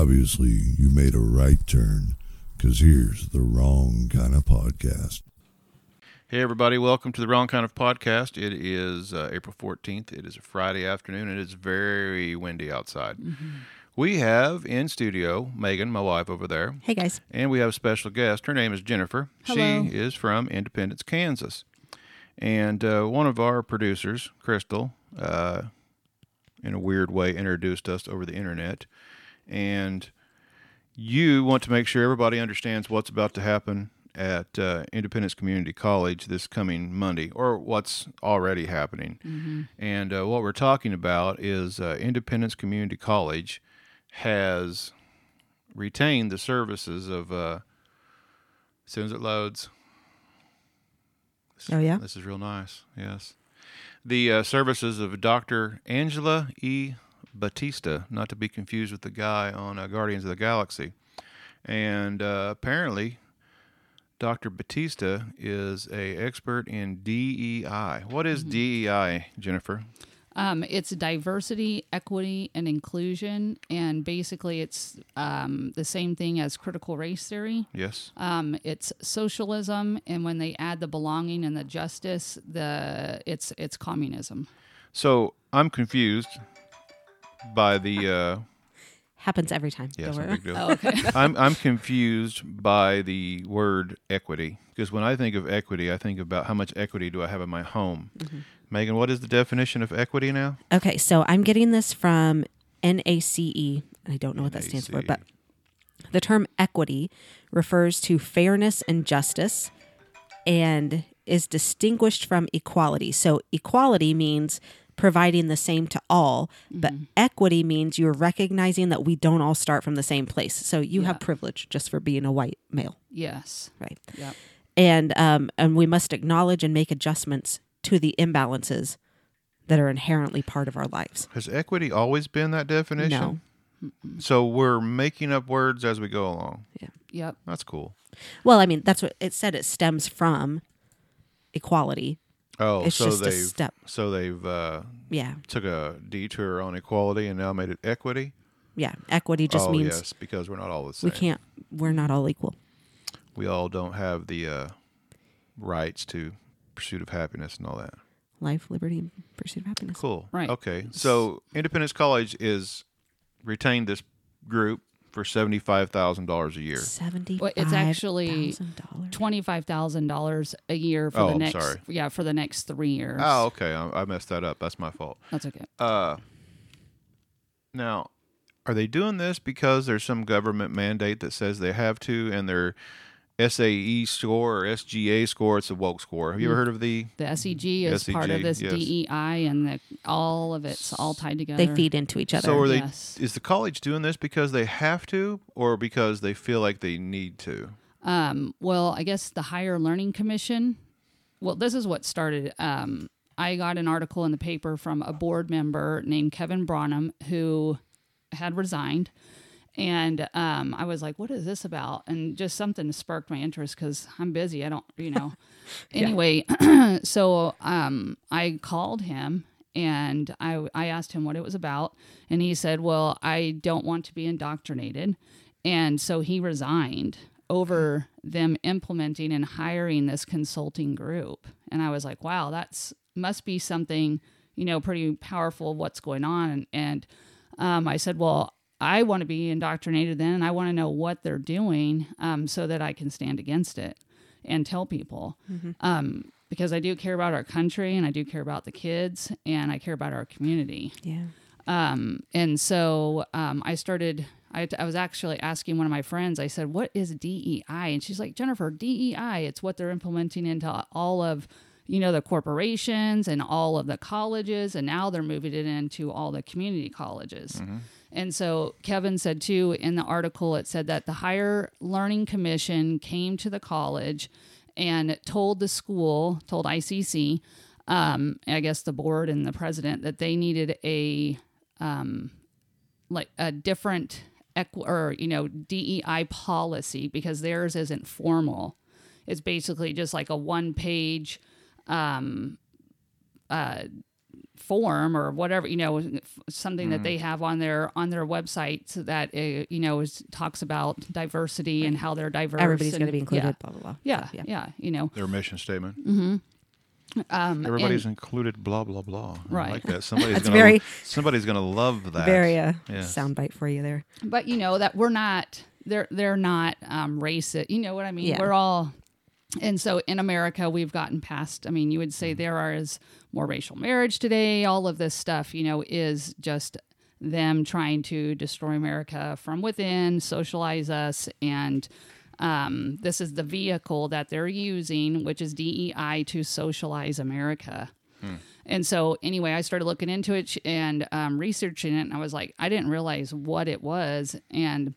obviously you made a right turn because here's the wrong kind of podcast. Hey, everybody, welcome to the Wrong Kind of Podcast. It is uh, April 14th. It is a Friday afternoon. and It is very windy outside. We have in studio Megan, my wife over there, Hey guys. and we have a special guest. Her name is Jennifer. Hello. She is from Independence, Kansas. And uh, one of our producers, Crystal, uh, in a weird way, introduced us over the internet. And you want to make sure everybody understands what's about to happen at uh, Independence Community College this coming Monday, or what's already happening. And uh, what we're talking about is uh, Independence Community College has retained the services of. Uh, as soon as it loads. This Oh, yeah? This is real nice. Yes. The uh, services of Dr. Angela E. Batista, not to be confused with the guy on uh, Guardians of the Galaxy. And uh, apparently, Dr. Batista is a expert in DEI. What is DEI, Jennifer? Um, it's diversity, equity, and inclusion, and basically, it's um, the same thing as critical race theory. Yes. Um, it's socialism, and when they add the belonging and the justice, the it's it's communism. So I'm confused by the. Uh, Happens every time. yes, Don't no worry. big deal. Oh, okay. I'm I'm confused by the word equity because when I think of equity, I think about how much equity do I have in my home. Mm-hmm. Megan, what is the definition of equity now? Okay, so I'm getting this from NACE. I don't know what that stands for, but the term equity refers to fairness and justice and is distinguished from equality. So equality means providing the same to all, but equity means you're recognizing that we don't all start from the same place. So you have privilege just for being a white male, yes. right? Yep. and um, and we must acknowledge and make adjustments to the imbalances that are inherently part of our lives. Has equity always been that definition? No. So we're making up words as we go along. Yeah. Yep. That's cool. Well, I mean, that's what it said. It stems from equality. Oh, It's so just a they've step. so they've uh, Yeah, took a detour on equality and now made it equity. yeah. Equity just oh means yes, because we're not all the same. we can't. We're not all equal. We all don't have the uh, rights to pursuit of happiness and all that. Life, liberty, and pursuit of happiness. Cool. Right. Okay. So Independence College is retained this group for seventy five thousand dollars a year. Seventy-five. Well, it's actually dollars. Twenty five thousand dollars a year for Oh, the I'm next. sorry. Yeah, for the next three years. Oh, okay. I, I messed that up. That's my fault. That's okay. Uh, now, are they doing this because there's some government mandate that says they have to, and their SAE score or SGA score, it's a woke score. Have you ever heard of the? The SEG is part of this yes. DEI, and the, all of it's all tied together. They feed into each other. So are they? Yes. Is the college doing this because they have to, or because they feel like they need to? Um, well, I guess the Higher Learning Commission. Well, this is what started. Um, I got an article in the paper from a board member named Kevin Branham who had resigned. And um, I was like, what is this about? And just something sparked my interest because I'm busy. I don't, you know. anyway, so um, I called him and I, I asked him what it was about. And he said, well, I don't want to be indoctrinated. And so he resigned over them implementing and hiring this consulting group. And I was like, wow, that's must be something, you know, pretty powerful what's going on. And, and um, I said, well, I want to be indoctrinated then, and I want to know what they're doing um, so that I can stand against it and tell people. Um, because I do care about our country and I do care about the kids and I care about our community. yeah. Um, and so um, I started. I, I was actually asking one of my friends. I said, "What is DEI?" And she's like, "Jennifer, DEI. It's what they're implementing into all of, you know, the corporations and all of the colleges, and now they're moving it into all the community colleges." And so Kevin said too in the article, it said that the Higher Learning Commission came to the college and told the school, told ICC, um, I guess the board and the president, that they needed a um, like a different equ- or you know DEI policy because theirs isn't formal. It's basically just like a one page um, uh, form or whatever you know something that they have on their on their website so that uh, you know is, talks about diversity and how they're diverse Everybody's going to be included. yeah Blah blah blah. yeah, yeah. yeah, you know Their mission statement. mm-hmm. um, Everybody's and- included. Blah blah blah. I Right. like that. Somebody's gonna very- somebody's gonna love that. Very uh, Yes. soundbite for you there. but you know that we're not they're they're not um racist you know what i mean Yeah. we're all and so in america we've gotten past i mean you would say there are is more racial marriage today. All of this stuff you know is just them trying to destroy america from within socialize us and um, this is the vehicle that they're using which is dei to socialize america. And so, anyway, I started looking into it and um, researching it, and I was like, I didn't realize what it was and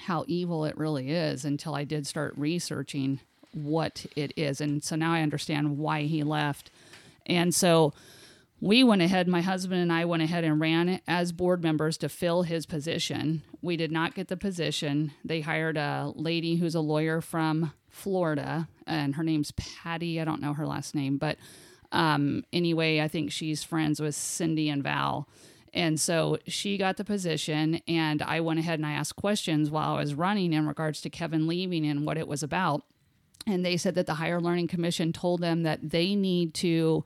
how evil it really is until I did start researching what it is. And so now I understand why he left. And so we went ahead, my husband and I went ahead and ran as board members to fill his position. We did not get the position. They hired a lady who's a lawyer from Florida, and her name's Patty. I don't know her last name, but um, anyway, I think she's friends with Cindy and Val. And so she got the position, and I went ahead and I asked questions while I was running in regards to Kevin leaving and what it was about. And they said that the Higher Learning Commission told them that they need to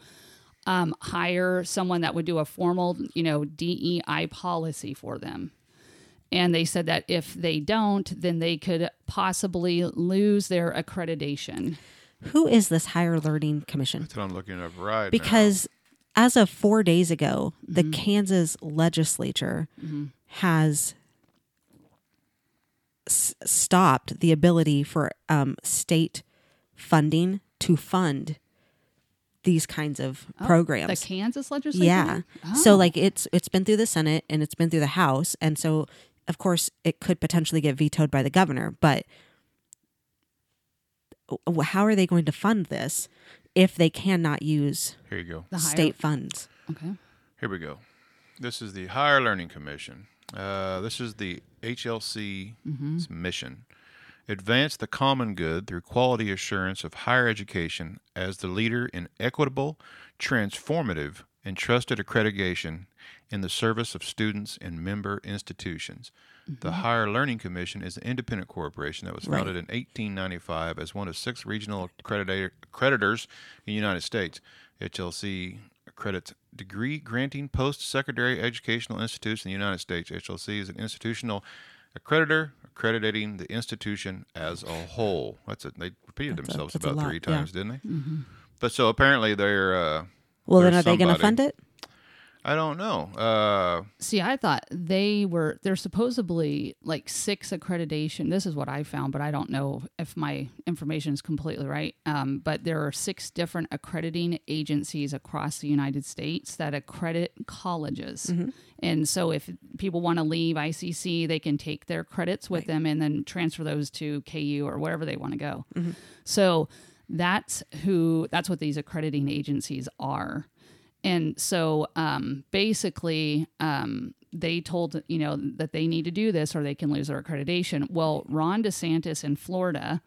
um, hire someone that would do a formal, you know, DEI policy for them. And they said that if they don't, then they could possibly lose their accreditation. Who is this higher learning commission? That's what I'm looking up right now. Because as of four days ago, the Mm-hmm. Kansas legislature has s- stopped the ability for um, state funding to fund these kinds of Oh, programs. The Kansas legislature? Yeah. did? So Oh. like it's it's been through the Senate and it's been through the House and so of course it could potentially get vetoed by the governor, but how are they going to fund this if they cannot use Here you go. The higher- state funds? Okay. Here we go. This is the Higher Learning Commission. Uh, this is the HLC's mission. Advance the common good through quality assurance of higher education as the leader in equitable, transformative, and trusted accreditation in the service of students and member institutions. The mm-hmm. Higher Learning Commission is an independent corporation that was Right. founded in 1895 as one of six regional accredita- accreditors in the United States. HLC accredits degree granting post secondary educational institutes in the United States. HLC is an institutional accreditor accrediting the institution as a whole. That's it. They repeated That's themselves a about three yeah. times, didn't they? But so apparently they're. Uh, Well, then are they going to fund it? I don't know. Uh, See, I thought they were, they're supposedly like six accreditation. This is what I found, but I don't know if my information is completely right. Um, but there are six different accrediting agencies across the United States that accredit colleges. And so if people want to leave ICC, they can take their credits with them and then transfer those to KU or wherever they want to go. So that's who, that's what these accrediting agencies are. And so um, basically, um, they told you know that they need to do this or they can lose their accreditation. Well, Ron DeSantis in Florida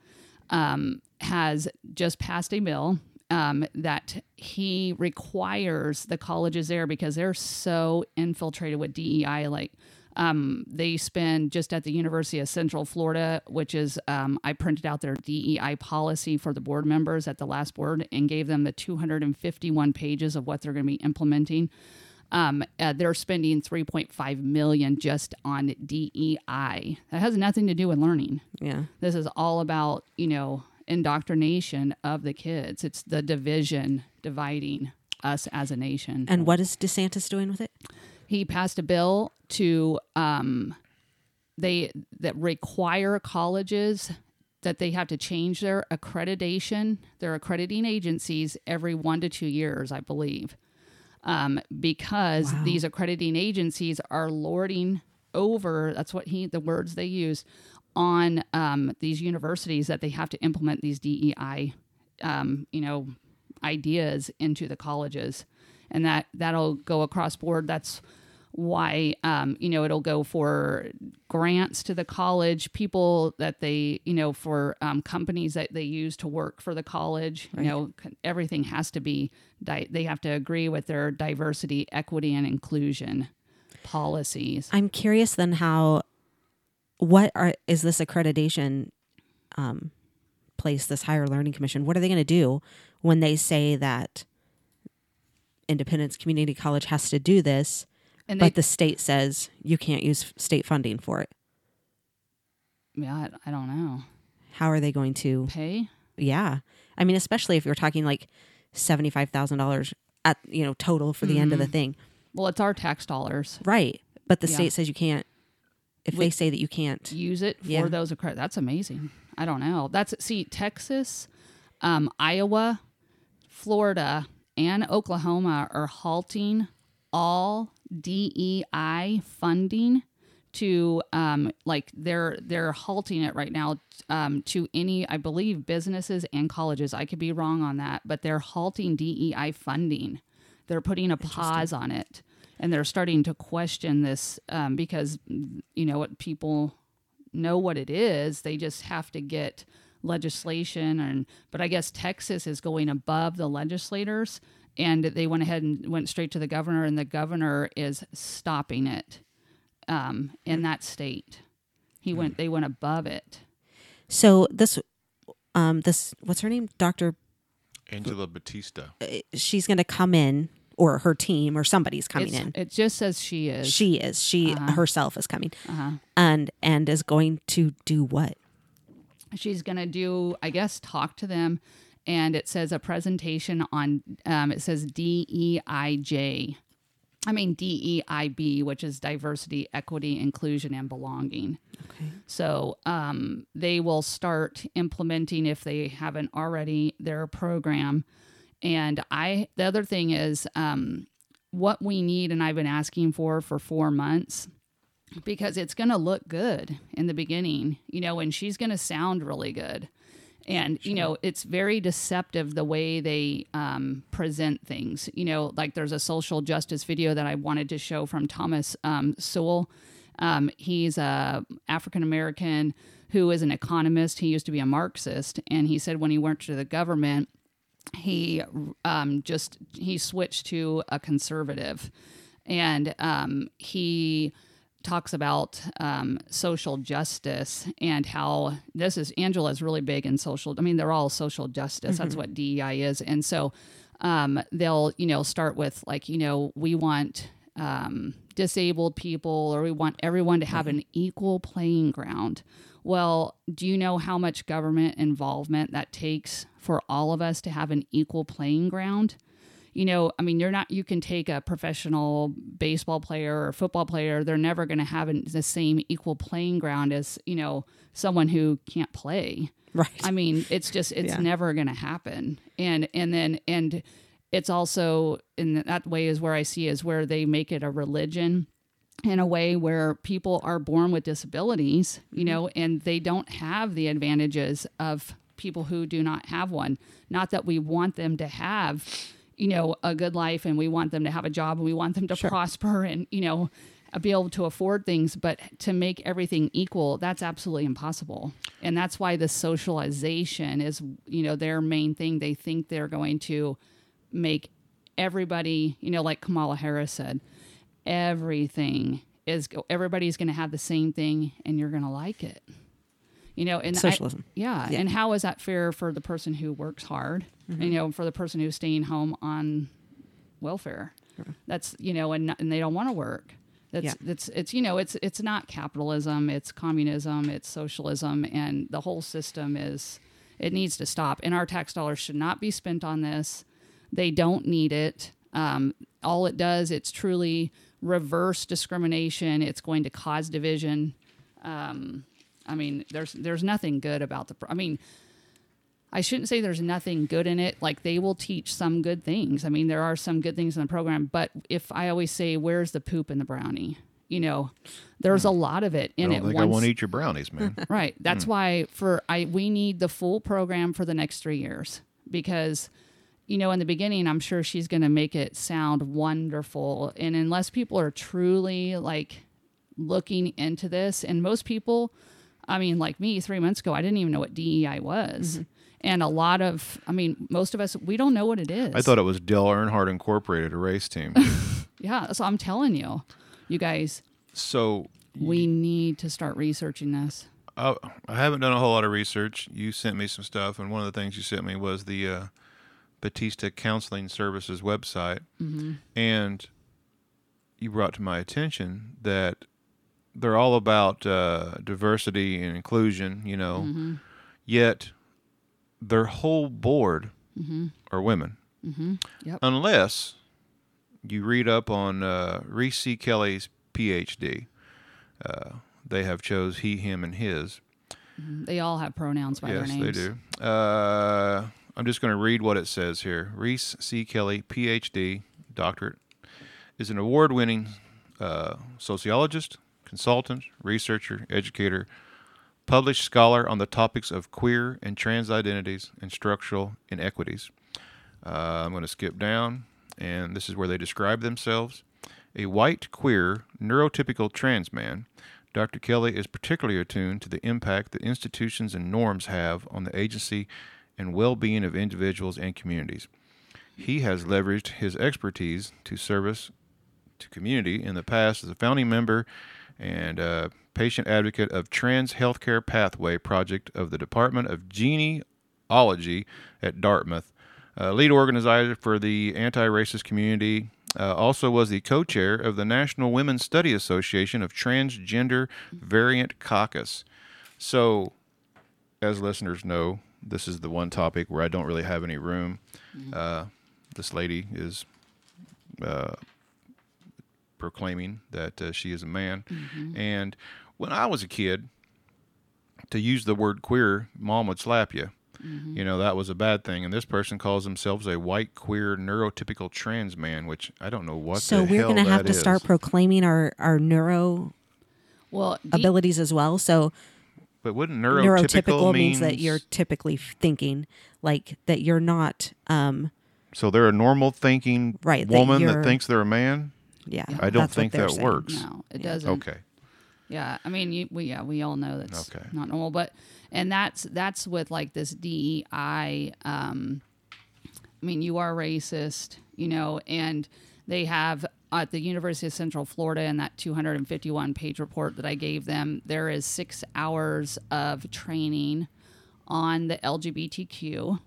um, has just passed a bill um, that he requires the colleges there because they're so infiltrated with DEI. Like um, they spend just at the University of Central Florida, which is um, I printed out their DEI policy for the board members at the last board and gave them the 251 pages of what they're going to be implementing. Um, uh, they're spending 3.5 million just on DEI. That has nothing to do with learning. Yeah. This is all about, you know, indoctrination of the kids. It's the division, dividing us as a nation. And what is DeSantis doing with it? he passed a bill to um, they that require colleges that they have to change their accreditation, their accrediting agencies every one to two years, I believe, um, because Wow. these accrediting agencies are lording over. That's what he the words they use on um, these universities that they have to implement these DEI, um, you know, ideas into the colleges, and that that'll go across board. That's why um, you know it'll go for grants to the college people that they you know for um, companies that they use to work for the college you know everything has to be di- they have to agree with their diversity equity and inclusion policies. I'm curious then how what are is this accreditation um place this higher learning commission what are they going to do when they say that Independence Community College has to do this and they, but the state says you can't use state funding for it yeah I, I don't know how are they going to pay yeah i mean especially if you're talking like $75000 at you know total for the end of the thing well it's our tax dollars right but the Yeah. state says you can't if We- they say that you can't use it for Yeah. those accredit. That's amazing. I don't know. That's see Texas, um, Iowa, Florida, and Oklahoma are halting all DEI funding to um, like they're they're halting it right now um, to any I believe businesses and colleges. I could be wrong on that, but they're halting DEI funding. They're putting a pause on it, and they're starting to question this um, because you know what people know what it is. They just have to get legislation and but I guess Texas is going above the legislators and they went ahead and went straight to the governor and the governor is stopping it um, in that state. He went they went above it. so this um this what's her name dr Angela Batista. she's going to come in or her team or somebody's coming It's- in It just says she is. she is she Uh-huh. herself is coming uh-huh. and and is going to do what she's going to do i guess talk to them and it says a presentation on um, it says deij i mean deib which is diversity equity inclusion and belonging. Okay. So um, they will start implementing if they haven't already their program. And i the other thing is um, what we need and i've been asking for for four months because it's going to look good in the beginning, you know, and she's going to sound really good. And, you know, it's very deceptive the way they um, present things. You know, like there's a social justice video that I wanted to show from Thomas um, Sowell. Um, he's a African American who is an economist. He used to be a Marxist. And he said when he went to the government, he um, just he switched to a conservative and um, he talks about um, social justice and how this is Angela is really big in social. I mean, they're all social justice. That's what DEI is, and so um, they'll you know start with like you know we want um, disabled people or we want everyone to have an equal playing ground. Well, do you know how much government involvement that takes for all of us to have an equal playing ground? You know, I mean, you're not, you can take a professional baseball player or football player, they're never going to have an, the same equal playing ground as, you know, someone who can't play. right I mean, it's just, it's Yeah. never going to happen. And, and then, and it's also in that way is where I see is where they make it a religion in a way where people are born with disabilities, you mm-hmm. know, and they don't have the advantages of people who do not have one. Not that we want them to have, you know, a good life and we want them to have a job and we want them to prosper and, you know, be able to afford things, but to make everything equal, that's absolutely impossible. And that's why the socialization is, you know, their main thing. They think they're going to make everybody, you know, like Kamala Harris said, everything is everybody's going to have the same thing and you're going to like it. You know, and I- Socialism. yeah, Yeah. and how is that fair for the person who works hard? You know, for the person who's staying home on welfare. That's you know, and and they don't want to work. That's Yeah. that's it's you know, it's it's not capitalism, it's communism, it's socialism, and the whole system is it needs to stop. And our tax dollars should not be spent on this. They don't need it. Um, all it does, it's truly reverse discrimination. It's going to cause division. Um, I mean, there's there's nothing good about the. I mean, I shouldn't say there's nothing good in it. Like they will teach some good things. I mean, there are some good things in the program. But if I always say, "Where's the poop in the brownie?" You know, there's a lot of it I in don't it. think I won't eat your brownies, man. Right. That's hmm. why for I we need the full program for the next three years because you know, in the beginning, I'm sure she's going to make it sound wonderful. And unless people are truly like looking into this, and most people, I mean, like me, three months ago, I didn't even know what DEI was. Mm-hmm. And a lot of, I mean, most of us, we don't know what it is. I thought it was Dale Earnhardt Incorporated, a race team. Yeah. So I'm telling you, you guys, so we need to start researching this. I, I haven't done a whole lot of research. You sent me some stuff, and one of the things you sent me was the uh, Batista Counseling Services website, and you brought to my attention that they're all about uh, diversity and inclusion. You know, yet their whole board are women, Yep. unless you read up on uh, Reese C. Kelly's PhD. Uh, they have chose he, him, and his. They all have pronouns by their Yes, they do. Uh, I'm just going to read what it says here. Reese C. Kelly, PhD, doctorate, is an award winning uh, sociologist, consultant, researcher, educator, published scholar on the topics of queer and trans identities and structural inequities. Uh, I'm going to skip down, and this is where they describe themselves. A white, queer, neurotypical trans man, Dr. Kelly is particularly attuned to the impact that institutions and norms have on the agency and well being of individuals and communities. He has leveraged his expertise to service to community in the past as a founding member and uh, patient advocate of Trans Healthcare Pathway Project of the Department of Genealogy at Dartmouth, uh, lead organizer for the anti-racist community. Uh, also was the co-chair of the National Women's Study Association of Transgender Variant Caucus. So, as listeners know, this is the one topic where I don't really have any room. Uh, this lady is uh, proclaiming that uh, she is a man. And when I was a kid, to use the word queer, mom would slap you. You know, that was a bad thing. And this person calls themselves a white, queer, neurotypical trans man, which I don't know what so the we're going to have that to start proclaiming our our neuro Well, D- abilities as well. So But wouldn't neurotypical, neurotypical means means that you're typically thinking like that you're not um So they're a normal thinking Right, woman that, you're- thinks they're a man? Yeah. I don't think that saying. works. no, it doesn't. Okay. Yeah, I mean, you, we yeah, we all know that's Okay. not normal, but and that's that's with like this DEI. Um, I mean, you are racist, you know, and they have at the University of Central Florida in that 251 page report that I gave them, there is six hours of training on the LGBTQ,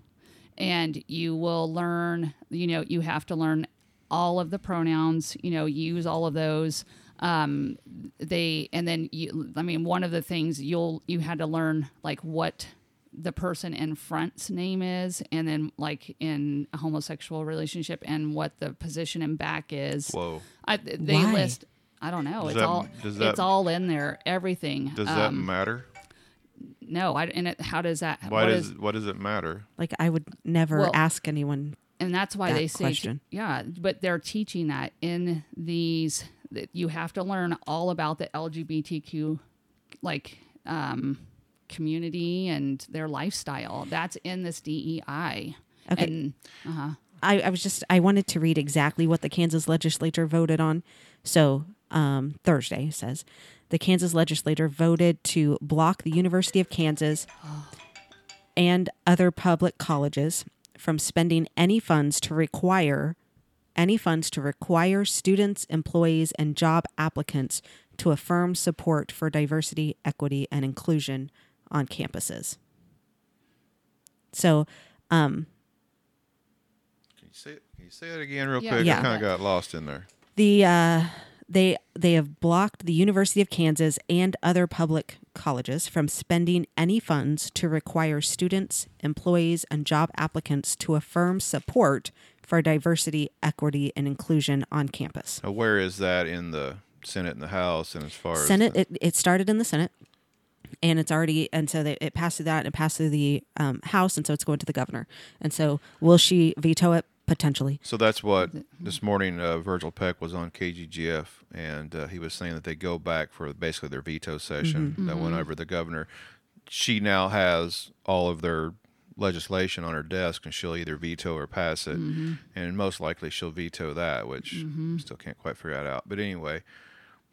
and you will learn. You know, you have to learn all of the pronouns. You know, use all of those um they and then you i mean one of the things you'll you had to learn like what the person in front's name is and then like in a homosexual relationship and what the position in back is Whoa. I, they Why? list i don't know Does it's that- all does that- it's all in there everything Does that Um, matter? no i and it, how does that Why what does is- what does it matter? Like I would never Well- ask anyone and that's why that they say question. yeah but they're teaching that in these that you have to learn all about the lgbtq like um community and their lifestyle that's in this dei Okay. and uh-huh I, I was just I wanted to read exactly what the Kansas legislature voted on. So um, Thursday says the Kansas legislature voted to block the University of Kansas and other public colleges from spending any funds to require any funds to require students, employees, and job applicants to affirm support for diversity, equity, and inclusion on campuses. So, um, Can you say it? Can you say it again real Yeah. quick? Yeah. I kind of got lost in there. The uh, they they have blocked the University of Kansas and other public colleges from spending any funds to require students, employees, and job applicants to affirm support for diversity, equity, and inclusion on campus. Now, where is that in the Senate and the House? And as far as Senate, the- it, it started in the Senate, and it's already and so they, it passed through that and it passed through the um, House, and so it's going to the governor. And so, will she veto it potentially? So that's what this morning uh, Virgil Peck was on KGGF, and uh, he was saying that they go back for basically their veto session. That went over the governor, she now has all of their legislation on her desk and she'll either veto or pass it, Mm-hmm. and most likely she'll veto that, which still can't quite figure that out. But anyway,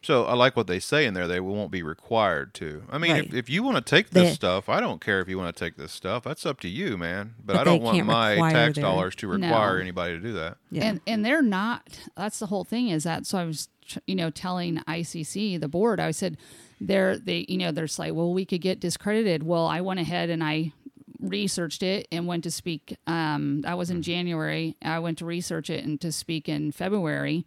so I like what they say in there. They won't be required to. I mean, if, Right. if you want to take this They- stuff, I don't care if you want to take this stuff. That's up to you, man. But, But I don't want my tax their- dollars to No. require anybody to do that. Yeah. And and they're not. That's the whole thing. Is that so? I was, you know, telling ICC the board. I said, they're they, you know, they're like, well, we could get discredited. Well, I went ahead and I researched it and went to speak. Um, that was in January. I went to research it and to speak in February.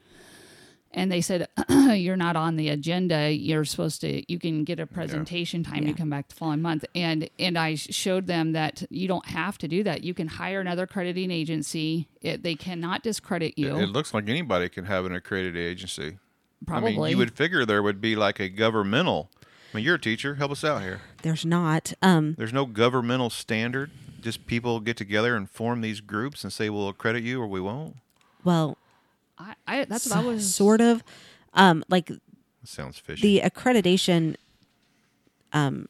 And they said, you're not on the agenda. You're supposed to, you can get a presentation time Yeah. to come back the following month. And, and I showed them that you don't have to do that. You can hire another accrediting agency. It, they cannot discredit you. It, it looks like anybody can have an accredited agency. Probably. I mean, you would figure there would be like a governmental. I mean, you're a teacher. Help us out here. There's not. Um, There's no governmental standard. Just people get together and form these groups and say we'll accredit you or we won't. well, I, I, that's what I was sort of. Um, like sounds fishy. the accreditation um,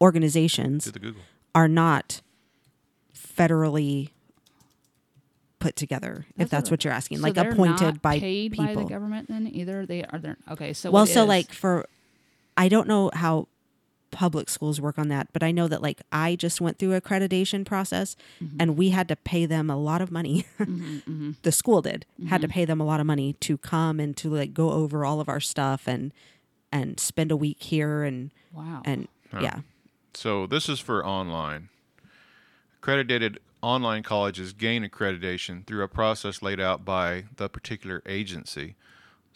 organizations the Google. are not federally put together. if That's that's what you're asking, So like appointed not by paid people. by the government. Then either they are there. Okay, so well, so is. like for, I don't know how public schools work on that, but I know that like I just went through accreditation process, Mm-hmm. and we had to pay them a lot of money. the school did had to Mm-hmm. pay them a lot of money to come and to like go over all of our stuff and and spend a week here and wow, and yeah. So this is for online. Accredited online colleges gain accreditation through a process laid out by the particular agency.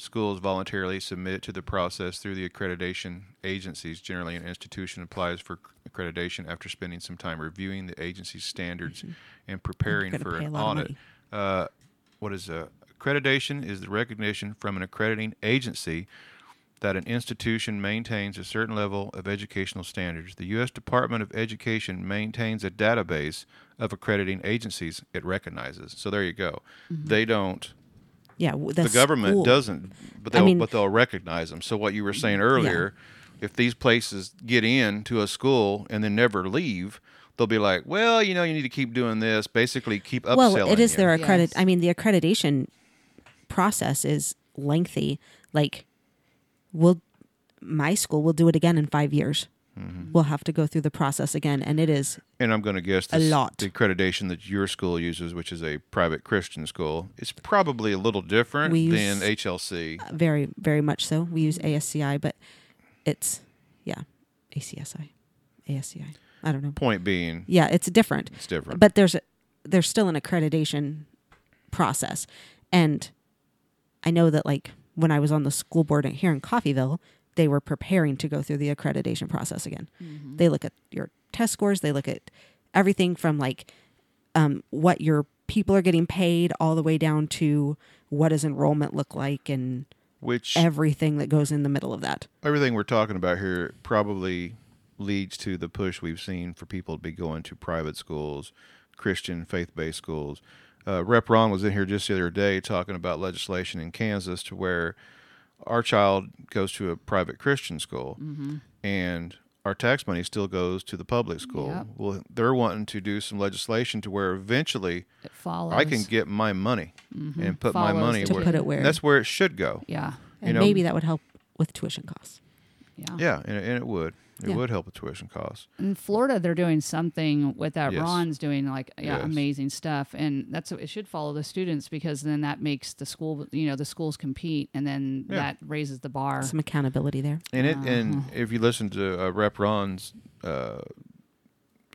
Schools voluntarily submit to the process through the accreditation agencies. Generally, an institution applies for accreditation after spending some time reviewing the agency's standards and preparing for an audit. Uh, what is a accreditation? Is the recognition from an accrediting agency that an institution maintains a certain level of educational standards. The U.S. Department of Education maintains a database of accrediting agencies it recognizes. So there you go. They don't. Yeah, w- The, government school- doesn't, but they'll mean- but they'll recognize them. So what you were saying earlier, if these places get in to a school and then never leave, they'll be like, well, you know, you need to keep doing this. Basically, keep upselling. Well, it is you. their accredit. Yes. I mean, the accreditation process is lengthy. Like, we'll my school will do it again in five years. Mm-hmm. We'll have to go through the process again, and it is And I'm going to guess A lot. the accreditation that your school uses, which is a private Christian school, is probably a little different We than use- HLC. very, very much so. We use ASCI, but it's yeah, ACSI, ASCI. I don't know. Point being, Yeah, it's different. it's different. but there's a, there's still an accreditation process and i know that like when i was on the school board here in Coffeyville they were preparing to go through the accreditation process again. They look at your test scores they look at everything from like um, what your people are getting paid all the way down to what does enrollment look like and which everything that goes in the middle of that. Everything we're talking about here probably leads to the push we've seen for people to be going to private schools, Christian faith-based schools. Uh, Rep. Ron was in here just the other day talking about legislation in Kansas to where our child goes to a private Christian school, mm-hmm. and our tax money still goes to the public school. Yep. Well, they're wanting to do some legislation to where eventually it follows. I can get my money mm-hmm. and put my money to where, put it where- that's where it should go. yeah, and know- maybe that would help with tuition costs yeah. Yeah, and, and it would. It Yeah. would help with tuition costs. In Florida, they're doing something with that. Yes. Ron's doing like yeah, Yes. amazing stuff, and that's it. Should follow the students because then that makes the school, you know, the schools compete, and then Yeah. that raises the bar. some accountability there And it and Uh-huh. if you listen to uh, Rep Ron's uh,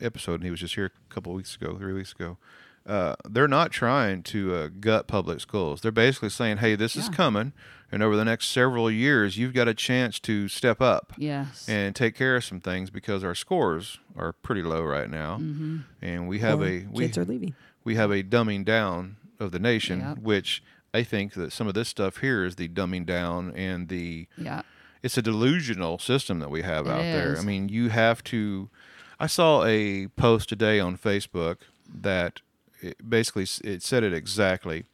episode, and he was just here a couple weeks ago, three weeks ago. Uh, they're not trying to uh, gut public schools. They're basically saying, "Hey, this is coming, and over the next several years, you've got a chance to step up Yes. and take care of some things because our scores are pretty low right now, Mm-hmm. and we have Or a we kids are leaving we have a dumbing down of the nation, Yep. which I think that some of this stuff here is the dumbing down and the yeah. it's a delusional system that we have It out there. I mean, you have to. I saw a post today on Facebook that it basically it said it exactly.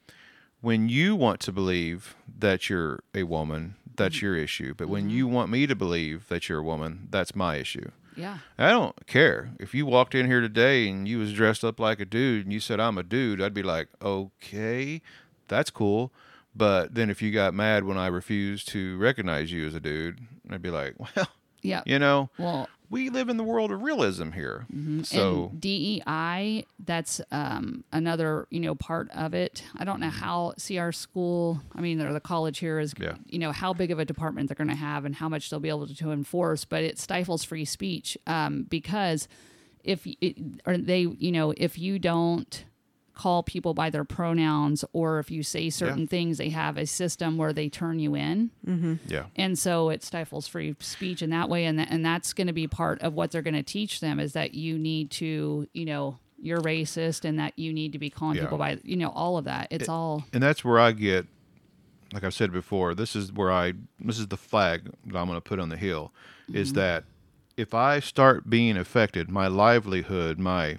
When you want to believe that you're a woman, that's Mm-hmm. your issue. But when you want me to believe that you're a woman, that's my issue. Yeah. I don't care if you walked in here today and you was dressed up like a dude and you said I'm a dude. I'd be like, okay, that's cool. But then if you got mad when I refused to recognize you as a dude, I'd be like, well, Yeah. you know, Well, we live in the world of realism here. Mm-hmm. So and DEI, that's um, another you know part of it. I don't Mm-hmm. know how see our school. I mean, or the college here is Yeah. you know how big of a department they're going to have and how much they'll be able to, to enforce, but it stifles free speech um, because if it, or they you know if you don't call people by their pronouns or if you say certain things they have a system where they turn you in. Yeah, and so it stifles free speech in that way. And that, and that's going to be part of what they're going to teach them is that you need to you know you're racist and that you need to be calling Yeah. people by you know all of that. It's all and that's where I get, like I've said before, this is where I, this is the flag that I'm going to put on the hill, is Mm-hmm. that if I start being affected, my livelihood, my,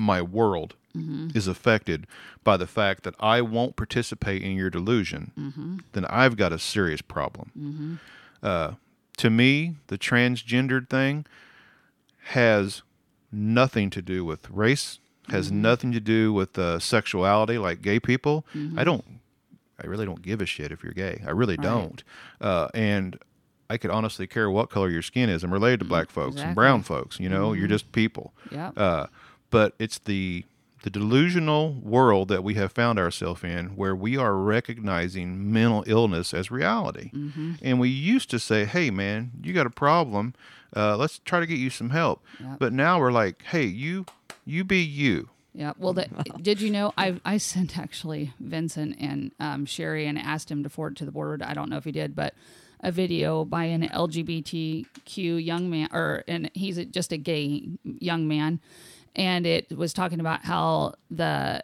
my world Mm-hmm. is affected by the fact that I won't participate in your delusion, Mm-hmm. then I've got a serious problem. Uh, to me, the transgendered thing has nothing to do with race, has Mm-hmm. nothing to do with uh, sexuality like gay people. Mm-hmm. I don't, I really don't give a shit if you're gay. I really don't. Uh, and I could honestly care what color your skin is. I'm related to black folks and Mm-hmm. brown folks. You know, you're just people. yeah Uh, but it's the the delusional world that we have found ourselves in where we are recognizing mental illness as reality. Mm-hmm. And we used to say, hey, man, you got a problem. Uh, let's try to get you some help. Yep. But now we're like, hey, you, you be you. Yeah. Well, the, did you know I I sent actually Vincent and um, Sherry and asked him to forward to the board. I don't know if he did, but a video by an LGBTQ young man, or and he's a- just a gay young man, and it was talking about how the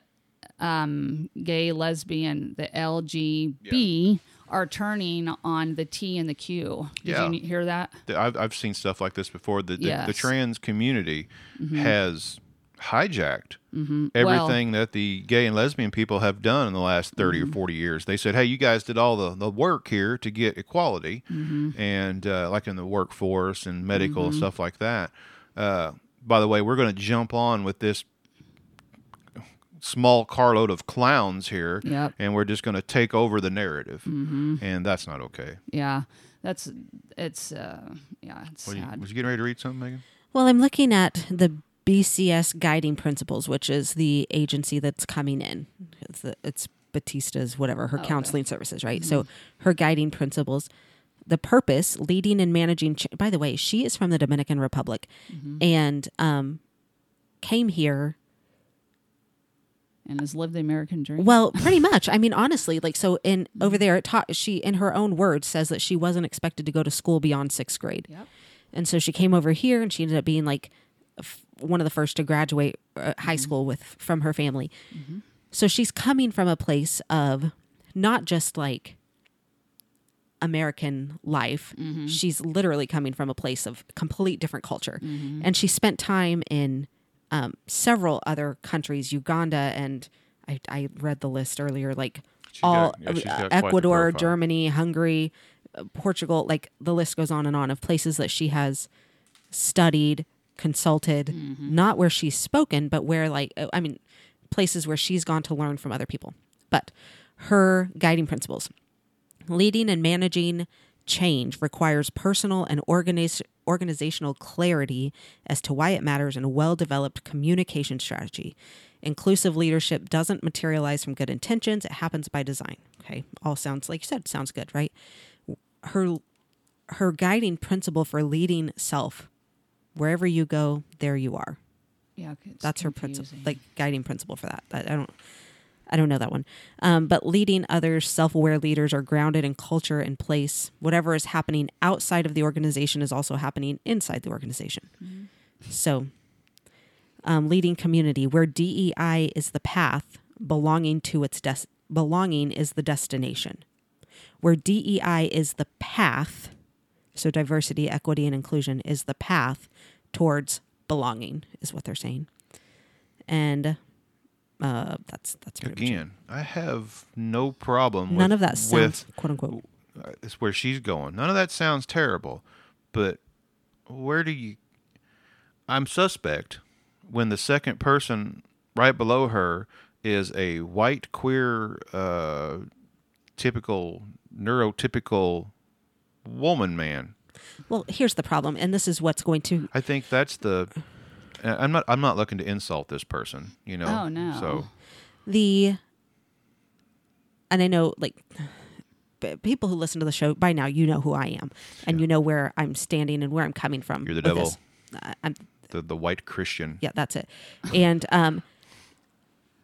um, gay, lesbian, the LGB are turning on the T and the Q. Did Yeah. you hear that? The- I've, I've seen stuff like this before. The, the, the trans community has hijacked Well- everything that the gay and lesbian people have done in the last 30 or 40 years. They said, hey, you guys did all the, the work here to get equality, and uh, like in the workforce and medical and stuff like that. Uh, by the way, we're going to jump on with this small carload of clowns here, Yep. and we're just going to take over the narrative. And that's not okay. Yeah. That's it's uh yeah it's What you, was you getting ready to read something, Megan? Well, I'm looking at the BCS guiding principles, which is the agency that's coming in. It's, the, it's Batista's whatever her okay. counseling services, right? So her guiding principles, the purpose, leading and managing. Ch- By the way, she is from the Dominican Republic, and um, came here and has lived the American dream. Well, pretty much. I mean, honestly, like so in over there, it taught she in her own words says that she wasn't expected to go to school beyond sixth grade, Yep. and so she came over here and she ended up being like f- one of the first to graduate uh, high school with from her family. So she's coming from a place of not just like American life. She's literally coming from a place of complete different culture, and she spent time in um, several other countries, Uganda, and I, I read the list earlier, like She's all got- yeah, uh, got quite the Ecuador. Germany, Hungary, uh, Portugal, like the list goes on and on of places that she has studied, consulted, not where she's spoken, but where like uh, I mean, places where she's gone to learn from other people. But her guiding principles leading and managing change requires personal and organiz- organizational clarity as to why it matters and a well developed communication strategy. Inclusive leadership doesn't materialize from good intentions, it happens by design. Okay, all sounds like you said, sounds good, right? Her her guiding principle for leading self wherever you go, there you are. Yeah, That's her principle, like guiding principle for that. I, I don't, I don't know that one. Um, but leading others, self-aware leaders are grounded in culture and place. Whatever is happening outside of the organization is also happening inside the organization. So, um, leading community where DEI is the path, belonging to its des- belonging is the destination. Where DEI is the path, so diversity, equity, and inclusion is the path towards belonging, is what they're saying. And uh, that's that's pretty much it. Again, I have no problem. None with, of that sounds with quote unquote. uh, it's where she's going. None of that sounds terrible, but where do you? I'm suspect when the second person right below her is a white queer, uh, typical neurotypical woman man. Well, here's the problem, and this is what's going to I think that's the. Uh, I'm not. I'm not looking to insult this person. You know. Oh, no. So the and I know like people who listen to the show by now you know who I am and you know where I'm standing and where I'm coming from. You're the devil. this. I- I'm the the white Christian. yeah, that's it. And um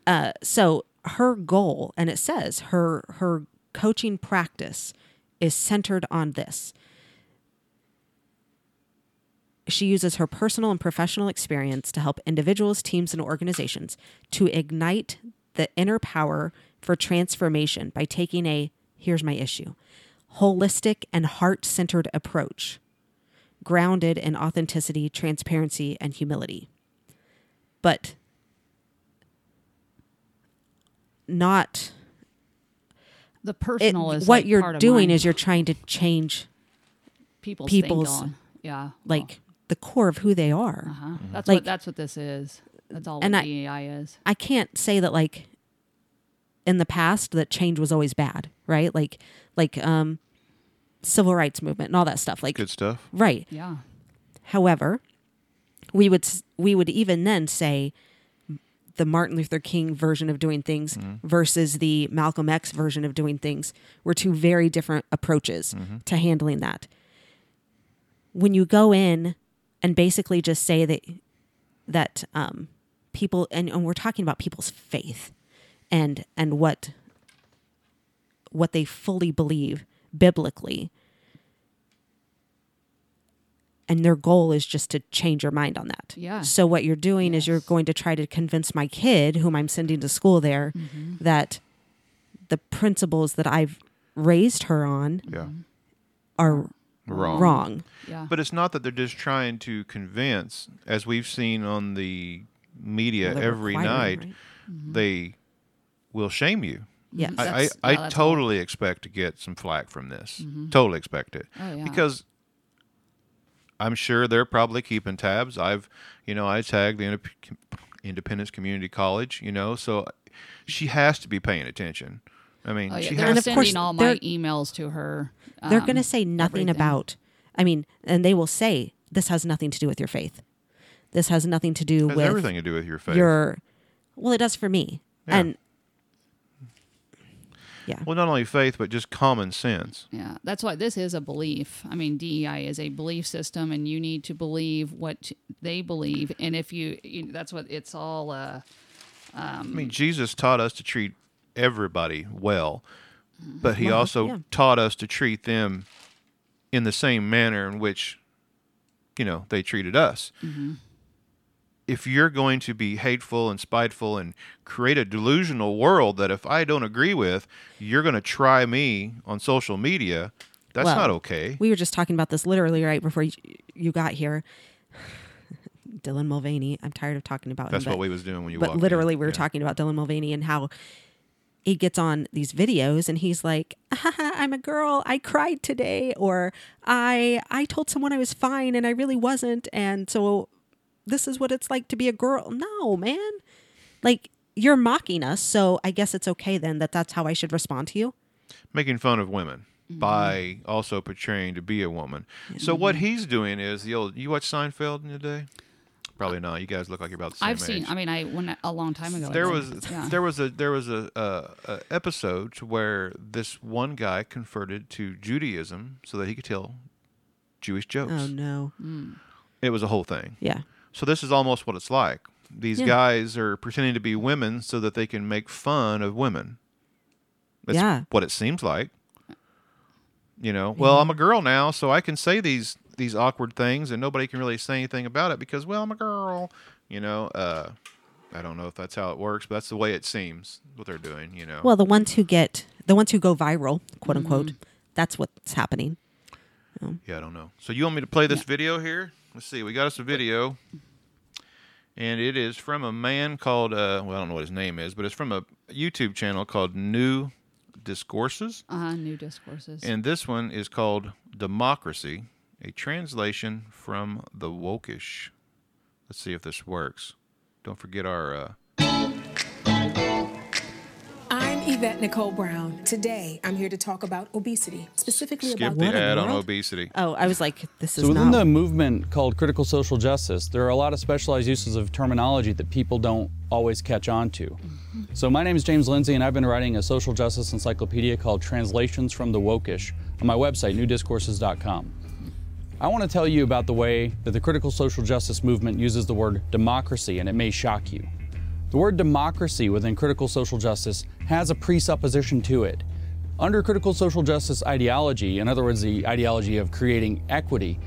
uh so her goal and it says her her coaching practice is centered on this. She uses her personal and professional experience to help individuals, teams, and organizations to ignite the inner power for transformation by taking a, here's my issue, holistic and heart centered approach, grounded in authenticity, transparency, and humility. But not The personal is what like you're doing is you're trying to change people's, people's, yeah like the core of who they are. uh-huh. that's like- what that's what this is that's all And what I- DEI is I can't say that like in the past that change was always bad, right? Like like um civil rights movement and all that stuff. Like Good stuff. right. yeah However, we would we would even then say the Martin Luther King version of doing things versus the Malcolm X version of doing things were two very different approaches to handling that. When you go in and basically just say that that um, people and, and we're talking about people's faith and and what what they fully believe biblically and their goal is just to change your mind on that. Yeah. So what you're doing is you're going to try to convince my kid, whom I'm sending to school there, Mm-hmm. that the principles that I've raised her on Yeah. are Wrong. wrong. yeah But it's not that they're just trying to convince, as we've seen on the media Well, every night, right? Mm-hmm. they will shame you. Yes. I, I, That's- I yeah, that's totally expect to get some flack from this. Mm-hmm. Totally expect it. Oh, yeah. Because I'm sure they're probably keeping tabs. I've, you know, I tagged the Independence Community College, you know, so she has to be paying attention. I mean, Oh, yeah. she They're And has of sending course, all my emails to her. They're um, going to say nothing everything. about I mean, and they will say this has nothing to do with your faith. This has nothing to do has with everything to do with your faith. your well, it does for me. Yeah. And yeah. well, not only faith, but just common sense. Yeah, that's why this is a belief. I mean, DEI is a belief system, and you need to believe what they believe. And if you, you that's what it's all. Uh, I mean, Jesus taught us to treat everybody well, but he Well, also yeah. taught us to treat them in the same manner in which, you know, they treated us. Mm-hmm. If you're going to be hateful and spiteful and create a delusional world that if I don't agree with, you're going to try me on social media, that's Well, not okay. We were just talking about this literally right before you, you got here. Dylan Mulvaney. I'm tired of talking about That's him. what but- we was doing when you but walked in. literally we were Yeah. talking about Dylan Mulvaney and how he gets on these videos and he's like, "I'm a girl. I cried today," or "I I told someone I was fine and I really wasn't," and so this is what it's like to be a girl. No, man, like you're mocking us, so I guess it's okay then that that's how I should respond to you. making fun of women Mm-hmm. by also portraying to be a woman. So what he's doing is the old. You watch Seinfeld in the day? Probably not. You guys look like you're about the same I've seen. age. I mean, I when a long time ago. I there did. was Yeah. there was a there was a, a, a episode to where this one guy converted to Judaism so that he could tell Jewish jokes. Oh no, It was a whole thing. yeah, So this is almost what it's like. These Yeah. guys are pretending to be women so that they can make fun of women. That's Yeah. what it seems like. You know, well, I'm a girl now, so I can say these these awkward things, and nobody can really say anything about it because, well, I'm a girl. You know, uh, I don't know if that's how it works, but that's the way it seems. What they're doing, you know. Well, the ones who get the ones who go viral, quote unquote, that's what's happening. Yeah, I don't know. So you want me to play this video here? Let's see. We got us a video, and it is from a man called uh, well, I don't know what his name is, but it's from a YouTube channel called New Discourses, uh, new discourses. and this one is called Democracy. A translation from the Wokish. Let's see if this works. Don't forget our. Uh, I'm Yvette Nicole Brown. Today, I'm here to talk about obesity, specifically skip about the What in the ad on obesity. Oh, I was like, this is So within not. the movement called critical social justice, there are a lot of specialized uses of terminology that people don't always catch on to. So my name is James Lindsay, and I've been writing a social justice encyclopedia called Translations from the Wokish on my website, newdiscourses.com. I want to tell you about the way that the critical social justice movement uses the word democracy, and it may shock you. The word democracy within critical social justice has a presupposition to it. Under critical social justice ideology, in other words, the ideology of creating equity,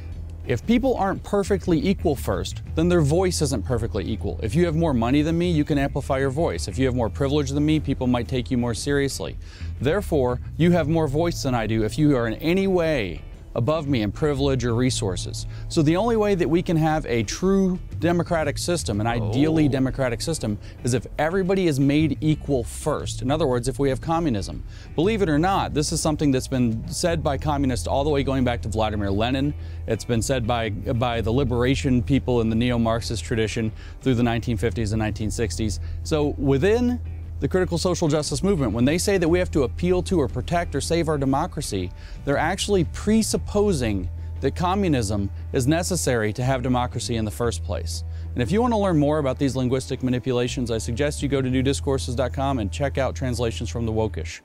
if people aren't perfectly equal first, then their voice isn't perfectly equal. If you have more money than me, you can amplify your voice. If you have more privilege than me, people might take you more seriously. Therefore, you have more voice than I do if you are in any way above me in privilege or resources. So the only way that we can have a true democratic system, an ideally oh. democratic system, is if everybody is made equal first. In other words, if we have communism. Believe it or not, this is something that's been said by communists all the way going back to Vladimir Lenin. It's been said by by the liberation people in the neo-Marxist tradition through the 1950s and 1960s. So within the critical social justice movement, when they say that we have to appeal to or protect or save our democracy, they're actually presupposing that communism is necessary to have democracy in the first place. And if you want to learn more about these linguistic manipulations, I suggest you go to newdiscourses.com and check out translations from the Wokish.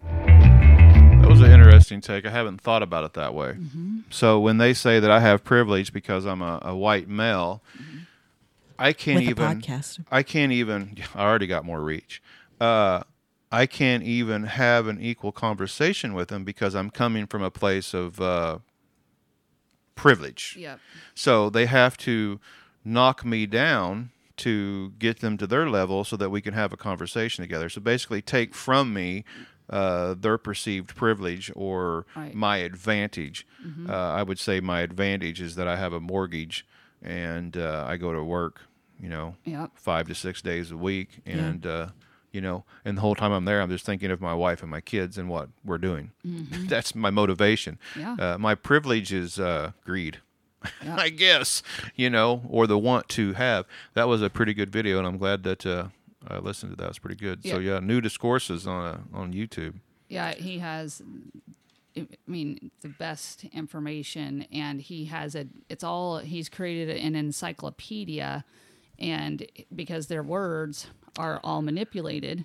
That was an interesting take. I haven't thought about it that way. Mm-hmm. So when they say that I have privilege because I'm a, a white male, mm-hmm. I can't With a even. podcast. I can't even. I already got more reach. Uh, I can't even have an equal conversation with them because I'm coming from a place of uh, privilege. Yep. So they have to knock me down to get them to their level so that we can have a conversation together. So basically, take from me uh, their perceived privilege or Right. my advantage. Uh, I would say my advantage is that I have a mortgage and uh, I go to work, you know, Yep. five to six days a week. And, uh, you know, and the whole time I'm there, I'm just thinking of my wife and my kids and what we're doing. That's my motivation. Yeah. Uh, my privilege is uh, greed. Yeah. I guess, you know, or the want to have. That was a pretty good video, and I'm glad that uh, I listened to that. It was pretty good. So Yeah. yeah, new discourses on uh, on YouTube. Yeah, he has. I mean, the best information, and he has a. It's all he's created an encyclopedia, and because their words are all manipulated,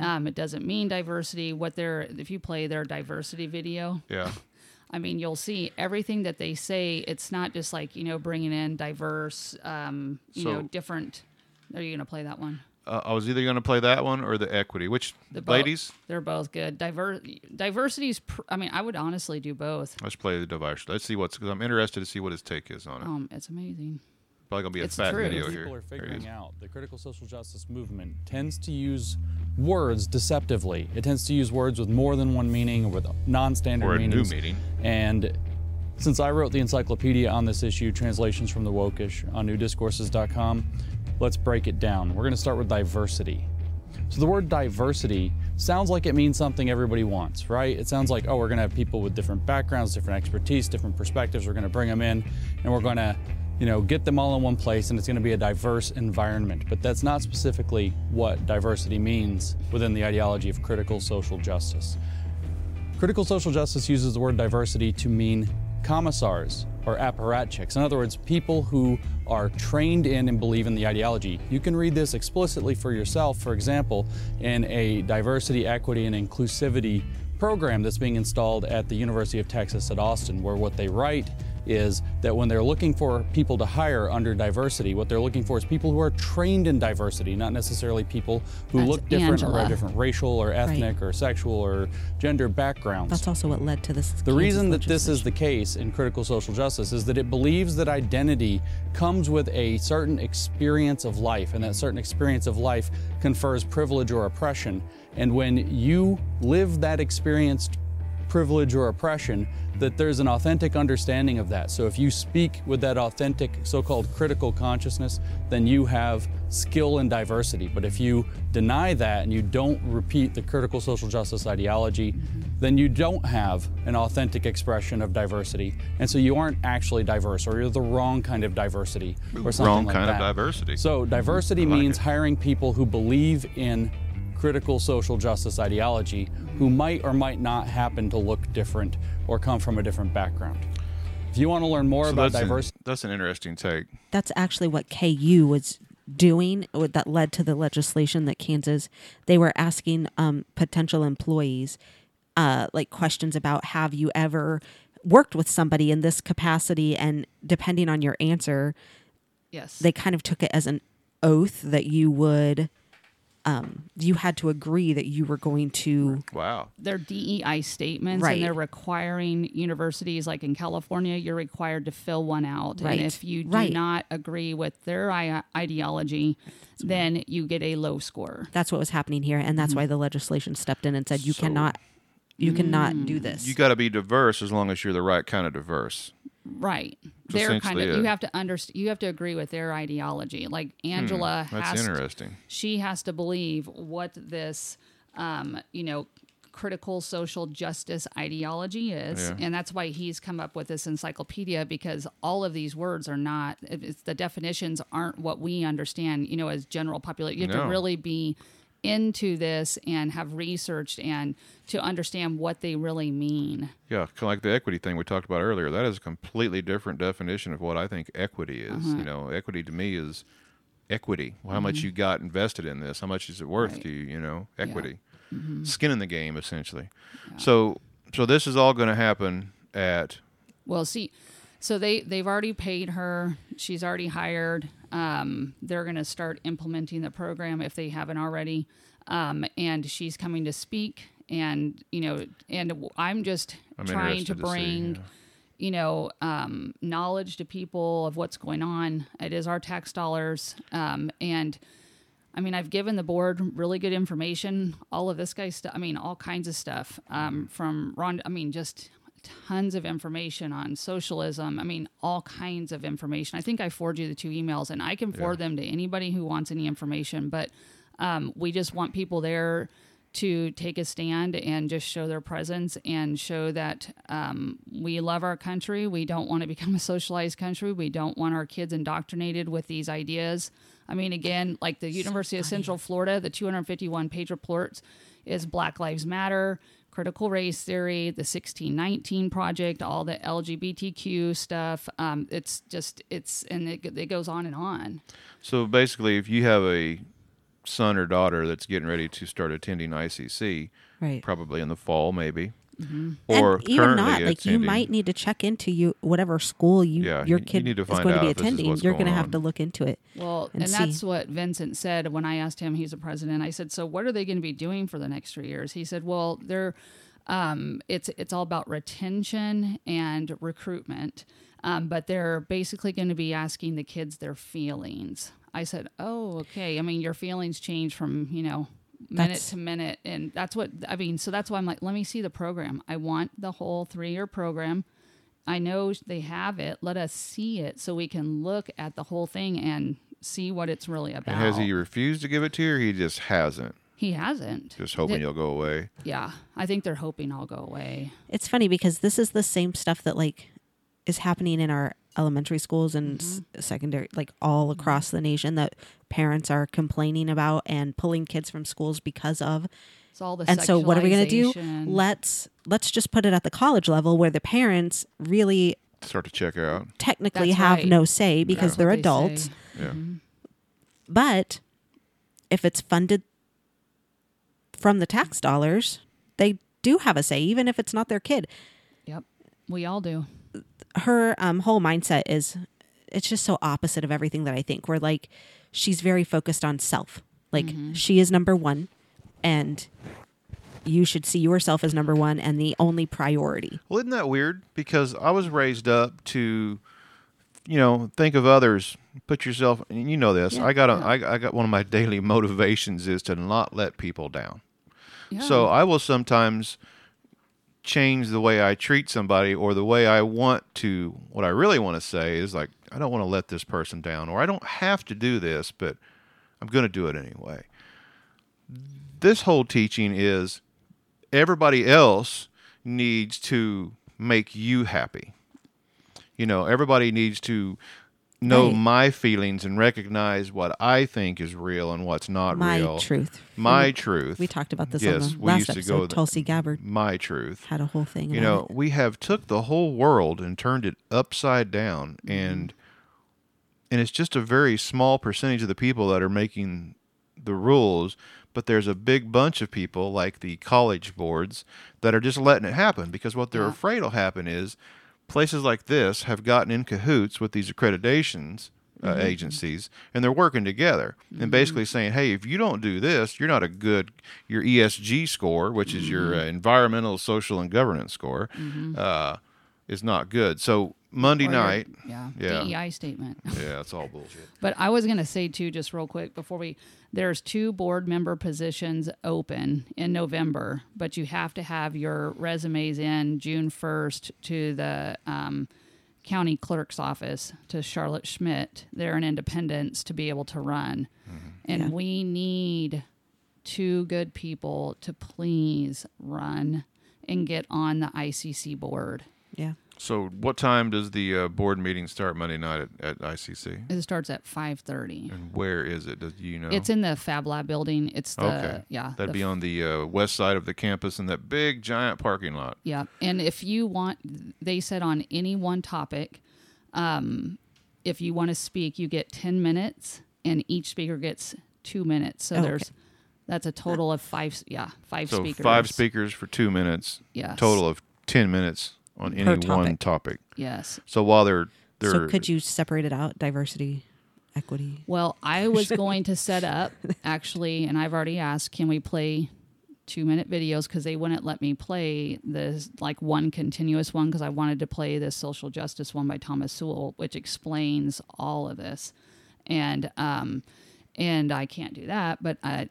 um, it doesn't mean diversity. What they're if you play their diversity video, Yeah, I mean, you'll see everything that they say. It's not just like you know bringing in diverse, um, you know, different. Are you gonna play that one? uh, I was either going to play that one or the equity. Which They're both- ladies? they're both good. Diver, diversity's. Pr- I mean, I would honestly do both. Let's play the diversity. Let's see what's because I'm interested to see what his take is on it. Um, it's amazing. Probably gonna be a it's fat true. video People here. are figuring is. out the critical social justice movement tends to use words deceptively. It tends to use words with more than one meaning or with non-standard Or a new meaning. And since I wrote the encyclopedia on this issue, translations from the Wokish on newdiscourses.com, let's break it down. We're going to start with diversity. So the word diversity sounds like it means something everybody wants, right? It sounds like, oh, we're going to have people with different backgrounds, different expertise, different perspectives. We're going to bring them in and we're going to, you know, get them all in one place and it's going to be a diverse environment. But that's not specifically what diversity means within the ideology of critical social justice. Critical social justice uses the word diversity to mean commissars or apparatchiks. In other words, people who are trained in and believe in the ideology. You can read this explicitly for yourself, for example, in a diversity, equity, and inclusivity program that's being installed at the University of Texas at Austin, where what they write is that when they're looking for people to hire under diversity, what they're looking for is people who are trained in diversity, not necessarily people who That's look different or have different racial or ethnic or sexual or gender backgrounds. That's also what led to this. The reason that this is the case in critical social justice is that it believes that identity comes with a certain experience of life, and that certain experience of life confers privilege or oppression. And when you live that experienced privilege or oppression, that there's an authentic understanding of that. So if you speak with that authentic so called critical consciousness, then you have skill and diversity. But if you deny that and you don't repeat the critical social justice ideology, then you don't have an authentic expression of diversity. And so you aren't actually diverse, or you're the wrong kind of diversity, or something Wrong like kind of diversity. So mm-hmm. diversity like means it. hiring people who believe in critical social justice ideology who might or might not happen to look different or come from a different background. If you want to learn more So about that's an, diversity, that's an interesting take. that's actually what KU was doing that led to the legislation that Kansas they were asking um, potential employees uh, like questions about have you ever worked with somebody in this capacity and depending on your answer Yes. they kind of took it as an oath that you would um, you had to agree that you were going to Wow. they're DEI statements Right. and they're requiring universities like in California, you're required to fill one out. Right. And if you do Right. not agree with their I- ideology, then you get a low score. that's what was happening here and that's why the legislation stepped in and said you So- cannot you cannot do this You got to be diverse as long as you're the right kind of diverse. Right. They're kind of you have to understand you have to agree with their ideology. Like Angela Hmm, That's has interesting. she has to believe what this um, you know critical social justice ideology is Yeah. and that's why he's come up with this encyclopedia because all of these words are not it's, the definitions aren't what we understand you know as general population you have No. to really be into this and have researched and to understand what they really mean Yeah, kind of like the equity thing we talked about earlier. That is a completely different definition of what I think equity is. Uh-huh. You know, equity to me is equity. How much you got invested in this? How much is it worth Mm-hmm. Right. to you? You know, equity, Mm-hmm. skin in the game, essentially. So, so this is all going to happen at Well, see, so they they've already paid her. She's already hired. Um, they're going to start implementing the program if they haven't already. Um, and she's coming to speak. And you know, and I'm just I'm trying to interested to see, bring. yeah. You know, um, knowledge to people of what's going on. It is our tax dollars, um, and I mean, I've given the board really good information. All of this guy's stuff. I mean, all kinds of stuff um, from Ron. I mean, just tons of information on socialism. I mean, all kinds of information. I think I forwarded you the two emails, and I can forward them to anybody who wants any information. But um, we just want people there to take a stand and just show their presence and show that um, we love our country. We don't want to become a socialized country. We don't want our kids indoctrinated with these ideas. I mean, again, like the University of Central Florida, the 251 page report is Black Lives Matter, critical race theory, the 1619 project, all the LGBTQ stuff. Um, it's just, it's, and it, it goes on and on. So basically, if you have a son or daughter that's getting ready to start attending ICC, right probably in the fall, maybe, Mm-hmm. or and even not like you might need to check into you whatever school you Yeah, your you- you kid need to is going to be if this is attending you're going to have to look into it Well, and and, that's what Vincent said when I asked him. He's a president. I said, "So what are they going to be doing for the next three years?" He said, "Well, they're um, it's it's all about retention and recruitment, um, but they're basically going to be asking the kids their feelings." I said, "Oh, okay. I mean, your feelings change from you know." Minute That's- to minute and that's what i mean so that's why i'm like let me see the program i want the whole three year program I know they have it. Let us see it so we can look at the whole thing and see what it's really about. And has he refused to give it to you, or he just hasn't? He hasn't. Just hoping Th- you'll go away. Yeah, I think they're hoping I'll go away. it's funny because this is the same stuff that like is happening in our elementary schools and Mm-hmm. secondary like all across the nation that parents are complaining about and pulling kids from schools because of It's all the and so what are we going to do let's let's just put it at the college level where the parents really Start to check out. technically That's have right. no say because That's they're they adults say. Yeah. but if it's funded from the tax dollars they do have a say even if it's not their kid Yep, we all do. Her um, whole mindset is it's just so opposite of everything that I think. Where like she's very focused on self. Like she is number one, and you should see yourself as number one and the only priority. Well, isn't that weird? Because I was raised up to, you know, think of others, put yourself. And you know this. Yeah, I got a, I, I got one of my daily motivations is to not let people down. Yeah. So I will sometimes change the way I treat somebody or the way I want to. What I really want to say is like, I don't want to let this person down, or I don't have to do this, but I'm going to do it anyway. This whole teaching is everybody else needs to make you happy. You know, everybody needs to know Right. my feelings and recognize what I think is real and what's not My real. truth. My We- truth. We talked about this yes, on the we last used to episode. go the- Tulsi Gabbard My truth. had a whole thing. You know, it. we have took the whole world and turned it upside down Mm-hmm. and and it's just a very small percentage of the people that are making the rules, but there's a big bunch of people like the college boards that are just letting it happen because what they're Yeah. afraid will happen is places like this have gotten in cahoots with these accreditations uh, Mm-hmm. agencies and they're working together and basically saying hey if you don't do this you're not a good your esg score which is your Mm-hmm. uh, environmental social and governance score uh, is not good so monday Or your- night yeah, Yeah. DEI statement. yeah it's all bullshit But I was going to say too, just real quick before we, there's two board member positions open in November, but you have to have your resumes in June 1st to the um, county clerk's office to Charlotte Schmidt. They're an independence to be able to run, and Yeah. we need two good people to please run and get on the ICC board. yeah. So what time does the uh, board meeting start monday night at, at icc It starts at 5:30. and where is it do you know It's in the Fab Lab building. It's the okay yeah. that'd the be on the uh, west side of the campus in that big giant parking lot Yeah, and if you want, they said on any one topic, um, if you want to speak, you get ten minutes, and each speaker gets two minutes. So Oh, there's that's a total of five. Yeah, five so speakers. five speakers for two minutes Yeah, total of 10 minutes on Per any one topic. topic Yes. so while they're they're So could you separate it out? Diversity, equity. Well, I was going to set up actually, and I've already asked, can we play two minute videos because they wouldn't let me play this like one continuous one because I wanted to play this social justice one by Thomas Sowell, which explains all of this, and um, and I can't do that, but uh,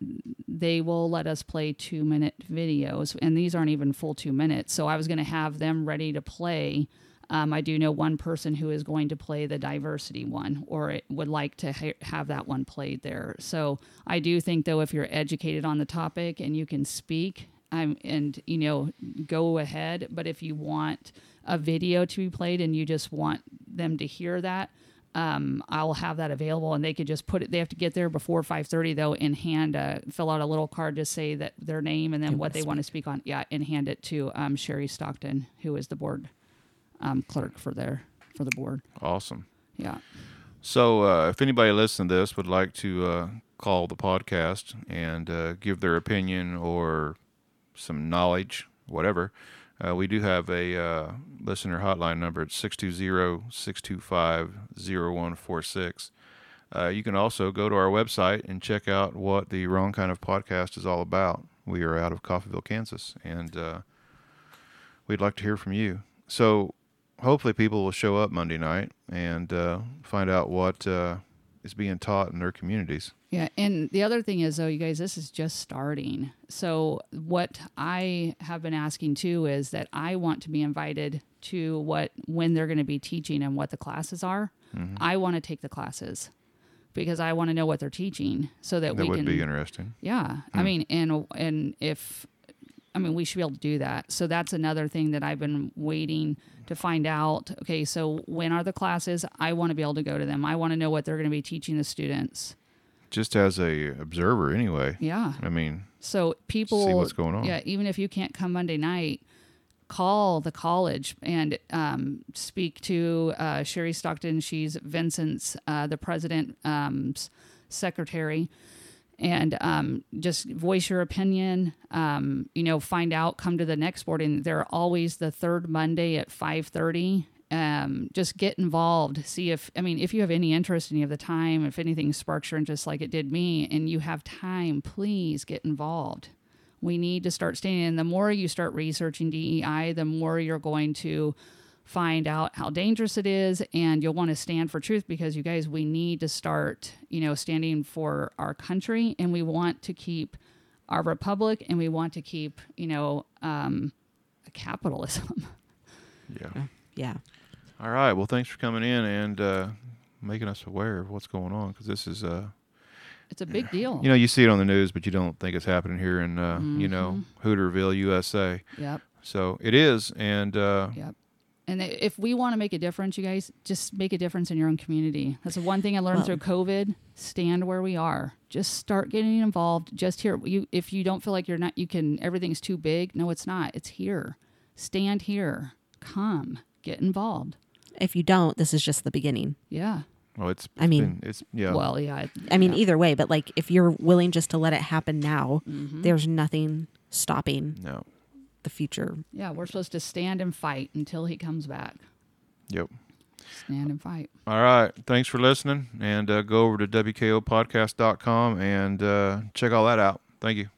they will let us play two minute videos, and these aren't even full two minutes. So I was going to have them ready to play. Um, I do know one person who is going to play the diversity one, or would like to ha- have that one played there. So I do think, though, if you're educated on the topic and you can speak, um, and you know, go ahead. But if you want a video to be played and you just want them to hear that, um, I'll have that available, and they could just put it. They have to get there before five thirty though, and hand uh, fill out a little card, to say that their name and then what they want to speak on. Yeah, and hand it to um, Sherry Stockton, who is the board um, clerk for their for the board. awesome Yeah. so uh, if anybody listening to this would like to uh, call the podcast and uh, give their opinion or some knowledge whatever uh, we do have a uh, listener hotline number. It's 620-625-0146 uh, you can also go to our website and check out what the wrong kind of podcast is all about. We are out of Coffeyville kansas and uh, we'd like to hear from you. So hopefully people will show up Monday night and uh, find out what uh, is being taught in their communities. Yeah, and the other thing is though, you guys, this is just starting. So what I have been asking too is that I want to be invited to what when they're going to be teaching and what the classes are. Mm-hmm. I want to take the classes because I want to know what they're teaching so that, That we would can be interesting. Yeah, I mean, and and if I mean, we should be able to do that. So that's another thing that I've been waiting to find out. Okay, so when are the classes? I want to be able to go to them. I want to know what they're going to be teaching the students. Just as a observer, anyway. Yeah. I mean, So people See what's going on. Yeah, even if you can't come Monday night, call the college and um, speak to uh, Sherry Stockton. She's Vincent's uh, the president um, secretary, and um, just voice your opinion. Um, you know, find out. Come to the next board, and they're always the third Monday at five thirty. Um, just get involved. See if I mean if you have any interest and you have the time. If anything sparks your interest, like it did me, and you have time, please get involved we need to start standing. And the more you start researching DEI, the more you're going to find out how dangerous it is, and you'll want to stand for truth because you guys, we need to start, you know, standing for our country, and we want to keep our republic, and we want to keep, you know, um, capitalism. Yeah. Yeah. All right. Well, thanks for coming in and uh, making us aware of what's going on because this is, uh, It's a big deal. you know, you see it on the news, but you don't think it's happening here in, uh, you know, Mm-hmm. Hooterville, USA. Yep. So it is, and uh, Yep. And if we want to make a difference, you guys just make a difference in your own community. That's the one thing I learned Well- through COVID. Stand where we are. Just start getting involved. Just here. You, if you don't feel like you're not, you can. Everything's too big. No, it's not. It's here. Stand here. Come. Get involved. If you don't, this is just the beginning. Yeah. oh, it's, I mean- been- it's yeah. Well, yeah. I- I mean, yeah. either way, but like if you're willing just to let it happen now, Mm-hmm. there's nothing stopping no. The future. Yeah, we're supposed to stand and fight until he comes back. Yep. Stand and fight. All right. Thanks for listening, and uh, go over to wkopodcast.com and uh, check all that out. Thank you.